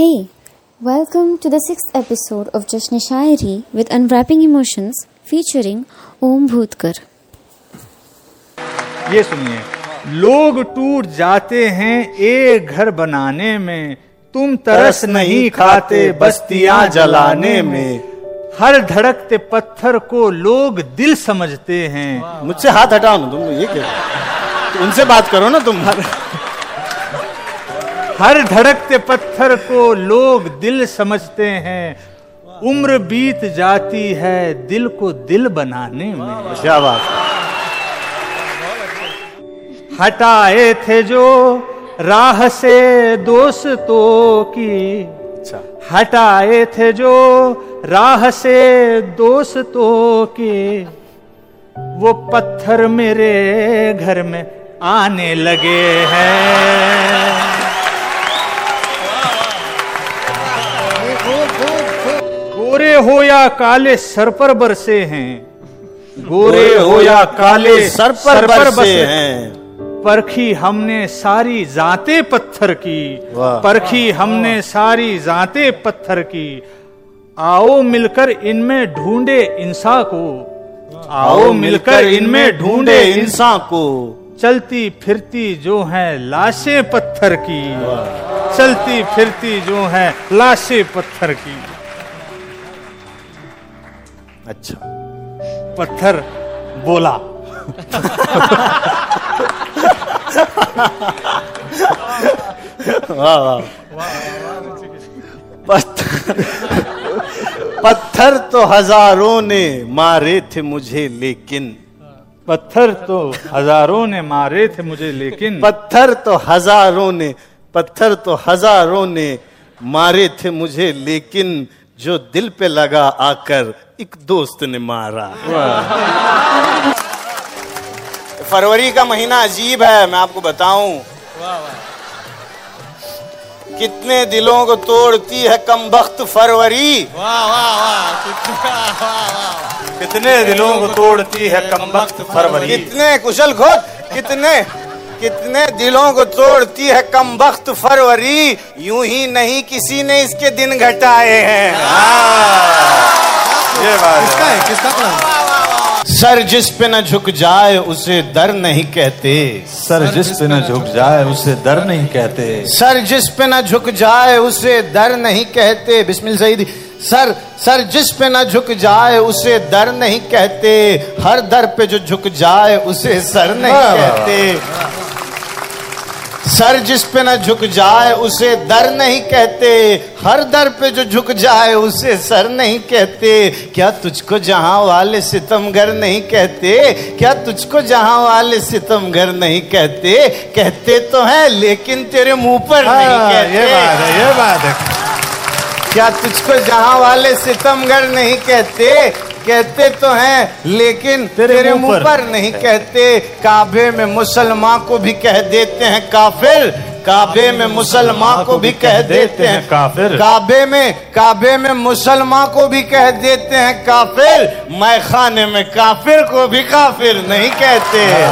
Hey, welcome to the sixth episode of Jashn Shairi with Unwrapping Emotions featuring Om Bhutkar. یہ سنیے لوگ ٹوٹ جاتے ہیں ایک گھر بنانے میں تم ترس نہیں کھاتے بستیاں جلانے میں۔ ہر دھڑکتے پتھر کو لوگ دل سمجھتے ہیں۔ مجھ سے ہاتھ ہٹاؤ نا تم یہ کیا؟ ان سے بات کرو نا تم۔ ہر دھڑکتے پتھر کو لوگ دل سمجھتے ہیں۔ عمر بیت جاتی ہے دل کو دل بنانے میں۔ ہٹائے تھے جو راہ سے دوستوں کی۔ اچھا۔ ہٹائے تھے جو راہ سے دوستوں کی۔ وہ پتھر میرے گھر میں آنے لگے ہیں۔ گورے ہو یا کالے سر پر برسے ہیں۔ گورے ہو یا کالے سر پر برسے ہیں۔ پرکھی ہم نے ساری ذاتیں پتھر کی۔ پرکھی ہم نے ساری ذاتیں پتھر کی۔ آؤ مل کر ان میں ڈھونڈے انسان کو۔ آؤ مل کر ان میں ڈھونڈے انسان کو۔ چلتی پھرتی جو ہیں لاشیں پتھر کی۔ چلتی پھرتی جو ہیں لاشیں پتھر کی۔ اچھا۔ پتھر بولا۔ پتھر تو ہزاروں نے مارے تھے مجھے لیکن۔ پتھر تو ہزاروں نے مارے تھے مجھے لیکن۔ پتھر تو ہزاروں نے پتھر تو ہزاروں نے مارے تھے مجھے لیکن۔ جو دل پہ لگا آ کر ایک دوست نے مارا۔ فروری کا مہینہ عجیب ہے میں آپ کو بتاؤں۔ کتنے دلوں کو توڑتی ہے کم بخت فروری۔ کتنے دلوں کو توڑتی ہے کم وقت فروری۔ کتنے کشل کھوت کتنے کتنے دلوں کو توڑتی ہے کم وقت فروری یوں ہی نہیں کسی نے اس کے دن گھٹائے ہیں۔ یہ بات ہے۔ سر جس پہ نہ جھک جائے اسے در نہیں کہتے۔ سر جس پہ نہ جھک جائے اسے در نہیں کہتے۔ سر جس پہ نہ جھک جائے اسے در نہیں کہتے۔ بسم اللہ سعیدی سر سر جس پہ نہ جھک جائے اسے در نہیں کہتے۔ ہر در پہ جو جھک جائے اسے سر نہیں کہتے۔ سر جس پہ نہ جھک جائے اسے در نہیں کہتے ہر در پہ جو جھک جائے اسے سر نہیں کہتے۔ کیا تجھ کو جہاں والے ستم گر نہیں کہتے؟ کیا تجھ کو جہاں والے ستم گر نہیں کہتے؟ کہتے تو ہیں لیکن تیرے منہ پر نہیں کہتے۔ یہ بات ہے یہ بات ہے۔ کیا تجھ کو جہاں والے ستم گر نہیں کہتے؟ کہتے تو ہیں لیکن تیرے منہ پر۔ نہیں کہتے۔ کعبے میں مسلمان کو بھی کہہ دیتے ہیں کافر۔ کعبے میں مسلمان کو بھی کہہ دیتے ہیں کافر۔ کعبے میں کعبے میں مسلمان کو بھی کہہ دیتے ہیں کافر۔ میں خانے میں کافر کو بھی کافر نہیں کہتے۔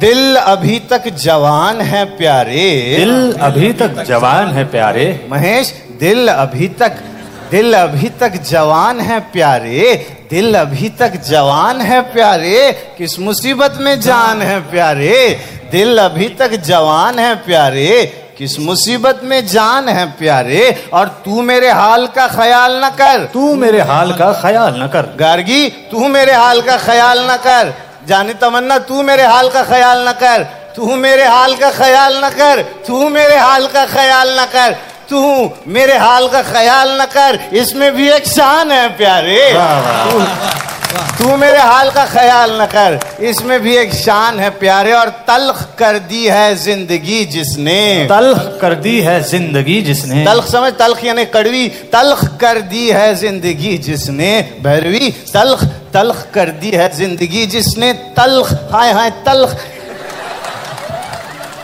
دل ابھی تک جوان ہے پیارے۔ دل ابھی تک جوان ہے پیارے۔ مہیش دل ابھی تک دل ابھی تک جوان ہے پیارے دل ابھی تک جوان ہے پیارے کس مصیبت میں جان ہے پیارے؟ دل ابھی تک جوان ہے پیارے کس مصیبت میں جان ہے پیارے؟ اور تو میرے حال کا خیال نہ کر۔ تو میرے حال کا خیال نہ کر۔ گارگی تو میرے حال کا خیال نہ کر۔ جانی تمنا تو میرے حال کا خیال نہ کر۔ تو میرے حال کا خیال نہ کر۔ تو میرے حال کا خیال نہ کر۔ تو میرے حال کا خیال نہ کر اس میں بھی ایک شان ہے پیارے۔ تو- تو میرے حال کا خیال نہ کر اس میں بھی ایک شان ہے پیارے اور تلخ کر دی ہے زندگی جس نے۔ تلخ کر دی ہے زندگی جس نے۔ تلخ سمجھ تلخ یعنی کڑوی تلخ کر دی ہے زندگی جس نے۔ بھروی تلخ تلخ کر دی ہے زندگی جس نے۔ تلخ ہائے ہائے تلخ۔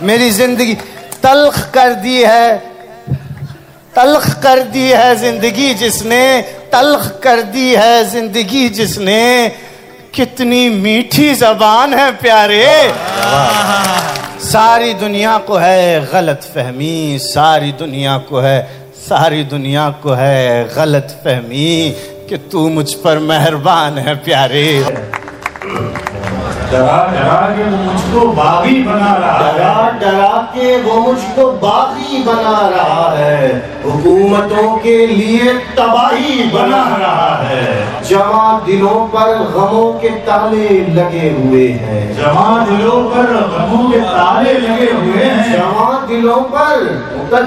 میری زندگی تلخ کر دی ہے تلخ کر دی ہے زندگی جس نے، تلخ کر دی ہے زندگی جس نے۔ کتنی میٹھی زبان ہے پیارے۔ ساری دنیا کو ہے غلط فہمی، ساری دنیا کو ہے، ساری دنیا کو ہے غلط فہمی کہ تو مجھ پر مہربان ہے پیارے۔ ڈرا ڈرا کے وہ مجھ کو باغی بنا رہا ہے۔ ڈرا ڈرا کے وہ مجھ کو باغی بنا رہا ہے۔ حکومتوں کے لیے تباہی بنا رہا ہے۔ جمع دلوں پر غموں کے تالے لگے ہوئے ہیں۔ جمع دلوں پر غموں کے تالے لگے ہوئے ہیں۔ جمع دلوں پر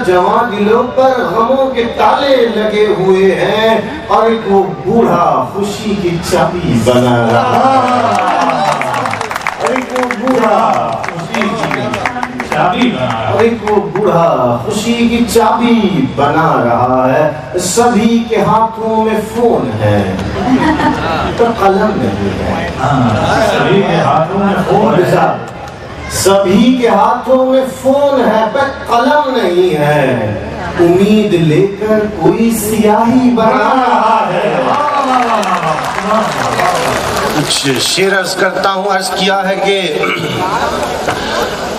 جمع دلوں پر غموں کے تالے لگے ہوئے ہیں۔ اور ایک وہ بوڑھا خوشی کی چابی بنا رہا وہ بوڑھا اسی کی چابی بنا رہا اور ایک وہ بوڑھا خوشی کی چابی بنا رہا ہے۔ سبھی کے ہاتھوں میں فون ہے۔ تو قلم نہیں ہے۔ ہے سبھی کے ہاتھوں میں فون ہے۔ سبھی کے ہاتھوں میں فون ہے پر قلم نہیں ہے۔ امید لے کر کوئی سیاہی بنا رہا ہے۔ کچھ شیر عرض کرتا ہوں عرض کیا ہے کہ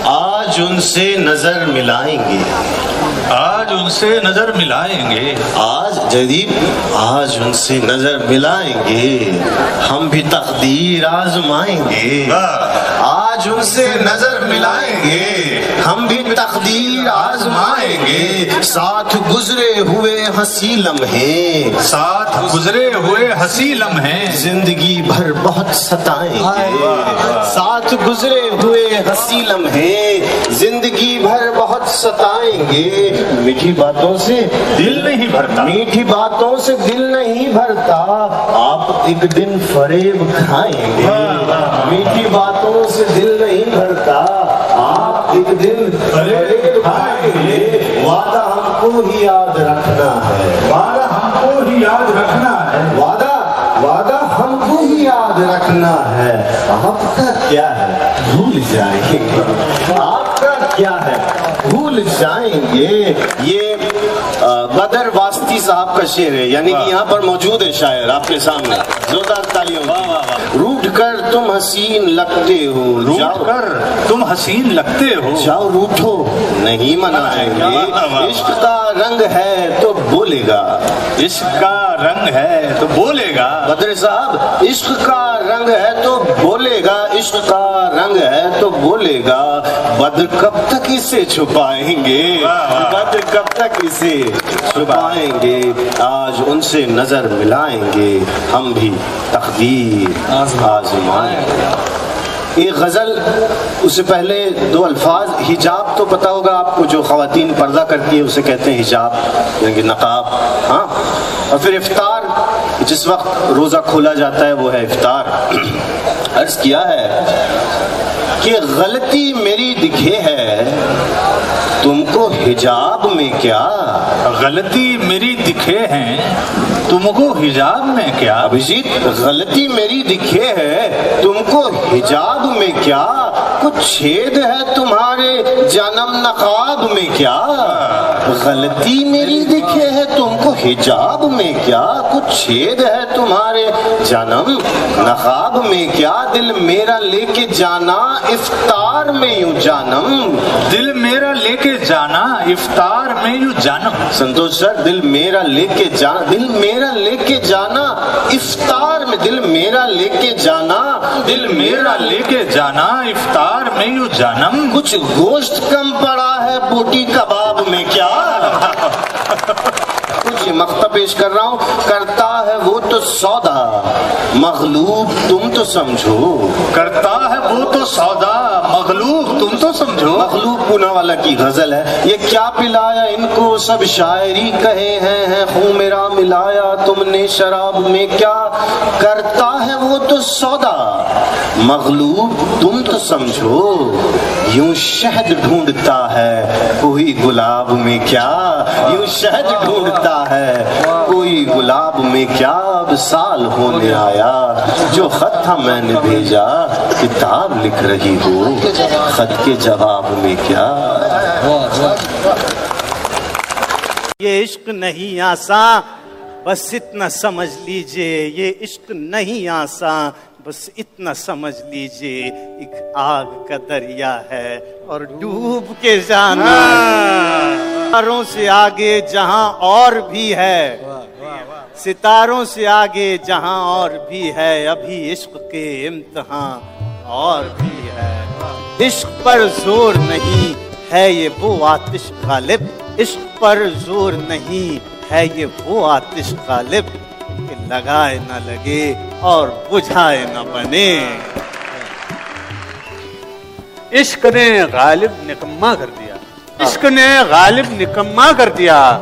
آج ان سے نظر ملائیں گے۔ آج ان سے نظر ملائیں گے۔ آج جدید آج ان سے نظر ملائیں گے۔ ہم بھی تقدیر آزمائیں گے۔ آج ان سے نظر ملائیں گے۔ ہم بھی تقدیر آزمائیں گے ساتھ گزرے ہوئے ہنسی لمحے۔ ساتھ گزرے ہوئے ہنسی لمحے۔ زندگی بھر بہت ستائیں گے۔ ساتھ گزرے ہوئے ہنسی لمحے۔ زندگی بھر بہت ستائیں گے۔ میٹھی باتوں سے دل نہیں بھرتا۔ میٹھی باتوں سے دل نہیں بھرتا۔ آپ ایک دن فریب کھائیں گے۔ میٹھی باتوں سے دل نہیں بھرتا۔ ایک دن وعدہ ہم کو ہی یاد رکھنا ہے۔ وعدہ ہم کو ہی یاد رکھنا ہے۔ وعدہ وعدہ ہم کو ہی یاد رکھنا ہے۔ آپ کا کیا ہے؟ بھول جائیں گے۔ آپ کا کیا ہے؟ بھول جائیں گے۔ یہ بدر واسطی صاحب کا شعر ہے یعنی کہ یہاں پر موجود ہے شاعر آپ کے سامنے۔ زوردار تالیوں تم حسین لگتے ہو روٹ کر تم حسین لگتے ہو۔ جاؤ روٹھو نہیں منائیں گے۔ عشق کا رنگ ہے تو بولے گا۔ عشق کا رنگ ہے تو بولے گا۔ بدر صاحب عشق کا رنگ ہے تو بولے گا۔ عشق کا رنگ ہے تو بولے گا۔ بد کب تک اسے چھپائیں گے؟ بد کب تک اسے چھپائیں گے؟ آج ان سے نظر ملائیں گے۔ ہم بھی تقدیر آزمائیں یہ غزل، اس سے پہلے دو الفاظ، حجاب تو پتا ہوگا آپ کو جو خواتین پردہ کرتی ہے اسے کہتے ہیں حجاب یعنی کہ نقاب ہاں؟ اور پھر افطار، جس وقت روزہ کھولا جاتا ہے، وہ ہے افطار۔ عرض کیا ہے کہ غلطی میری دکھے ہے تم کو حجاب میں کیا؟ غلطی میری دکھے ہیں تم کو حجاب میں کیا؟ ابھیجیت غلطی میری دکھے ہے تم کو حجاب میں کیا؟ کچھ چھید ہے تمہارے جنم نقاب میں کیا؟ غلطی میری دکھے ہے تم کو حجاب میں کیا کچھ چھید ہے تمہارے جنم؟ نقاب میں کیا دل میرا لے کے جانا افطار میں یوں جانم؟ دل میرا لے کے جانا افطار میں یوں جانم۔ سنتوش سر دل میرا لے کے جانا دل میرا لے کے جانا افطار میں دل میرا لے کے جانا۔ دل میرا لے کے جانا افطار جانم۔ کچھ گوشت کم پڑا ہے بوٹی کباب میں کیا؟ کچھ مقطع پیش کر رہا ہوں کرتا ہے وہ تو سودا۔ مغلوب تم تو سمجھو۔ کرتا ہے وہ تو سودا۔ مغلوب تم تو سمجھو۔ مغلوب پونا والا کی غزل ہے۔ یہ کیا پلایا ان کو؟ سب شاعری کہے ہیں خون میرا ملایا تم نے شراب میں کیا؟ کرتا ہے وہ تو سودا۔ مغلوب تم تو سمجھو۔ یوں شہد ڈھونڈتا ہے کوئی گلاب میں کیا؟ یوں شہد ڈھونڈتا ہے۔ ہے کوئی گلاب میں کیا اب سال ہونے آیا، جو خط تھا میں نے بھیجا، کتاب لکھ رہی ہو، خط کے جواب میں کیا؟ یہ عشق نہیں آسان بس اتنا سمجھ لیجیے، یہ عشق نہیں آسان بس اتنا سمجھ لیجیے، ایک آگ کا دریا ہے اور ڈوب کے جانا۔ ستاروں سے آگے جہاں اور بھی ہے۔ ستاروں سے آگے جہاں اور بھی ہے۔ ابھی عشق کے امتحان اور بھی ہے۔ عشق پر زور نہیں ہے یہ وہ آتش غالب۔ عشق پر زور نہیں ہے یہ وہ آتش غالب کہ لگائے نہ لگے اور بجھائے نہ بنے۔ عشق نے غالب نکمہ کر دیا۔ عشق نے غالب نکما کر دیا۔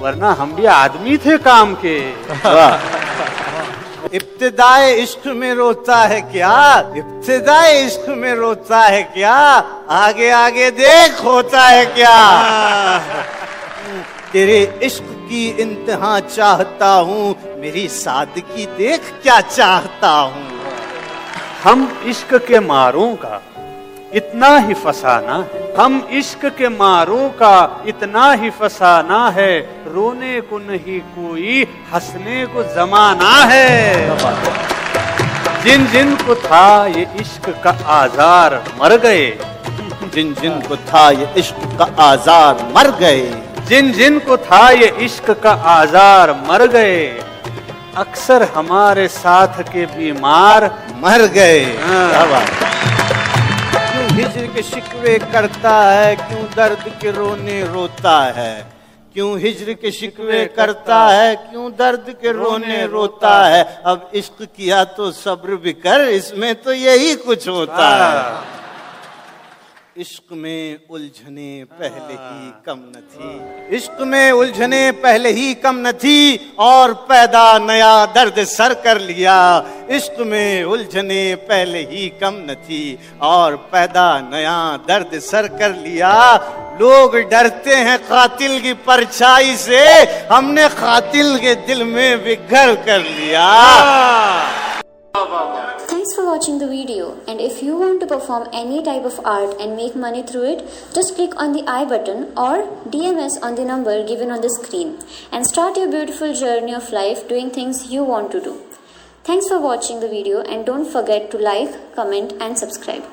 ورنہ ہم بھی آدمی تھے کام کے۔ ابتدائے عشق میں روتا ہے کیا؟ ابتدائے عشق میں روتا ہے کیا؟ آگے آگے دیکھ ہوتا ہے کیا؟ تیرے عشق کی انتہا چاہتا ہوں، میری سادگی دیکھ کیا چاہتا ہوں۔ ہم عشق کے ماروں کا۔ اتنا ہی فسانا ہے۔ ہم عشق کے ماروں کا اتنا ہی فسانا ہے۔ رونے کو نہیں کوئی ہنسنے کو زمانہ ہے۔ جن جن کو تھا یہ عشق کا آزار مر گئے۔ جن جن کو تھا یہ عشق کا آزار مر گئے۔ جن جن کو تھا یہ عشق کا آزار مر گئے۔ اکثر ہمارے ساتھ کے بیمار مر گئے۔ ہاں۔ ہجر کے شکوے کرتا ہے، کیوں درد کے رونے روتا ہے؟ کیوں ہجر کے شکوے کرتا ہے، کیوں درد کے رونے روتا ہے؟ اب عشق کیا تو صبر بھی کر، اس میں تو یہی کچھ ہوتا ہے۔ عشق میں الجھنے پہلے ہی ہاں۔ کم نہ تھی۔ عشق میں الجھنے پہلے ہی کم نہ تھی اور پیدا نیا درد سر کر لیا۔ عشق میں الجھنے پہلے ہی کم نہ تھی اور پیدا نیا درد سر کر لیا۔ لوگ ڈرتے ہیں قاتل کی پرچھائی سے۔ ہم نے قاتل کے دل میں بگھر کر لیا۔ ہاں۔ Thanks for watching the video and if you want to perform any type of art and make money through it, just click on the I button or DMS on the number given on the screen and start your beautiful journey of life doing things you want to do. Thanks for watching the video and don't forget to like, comment and subscribe.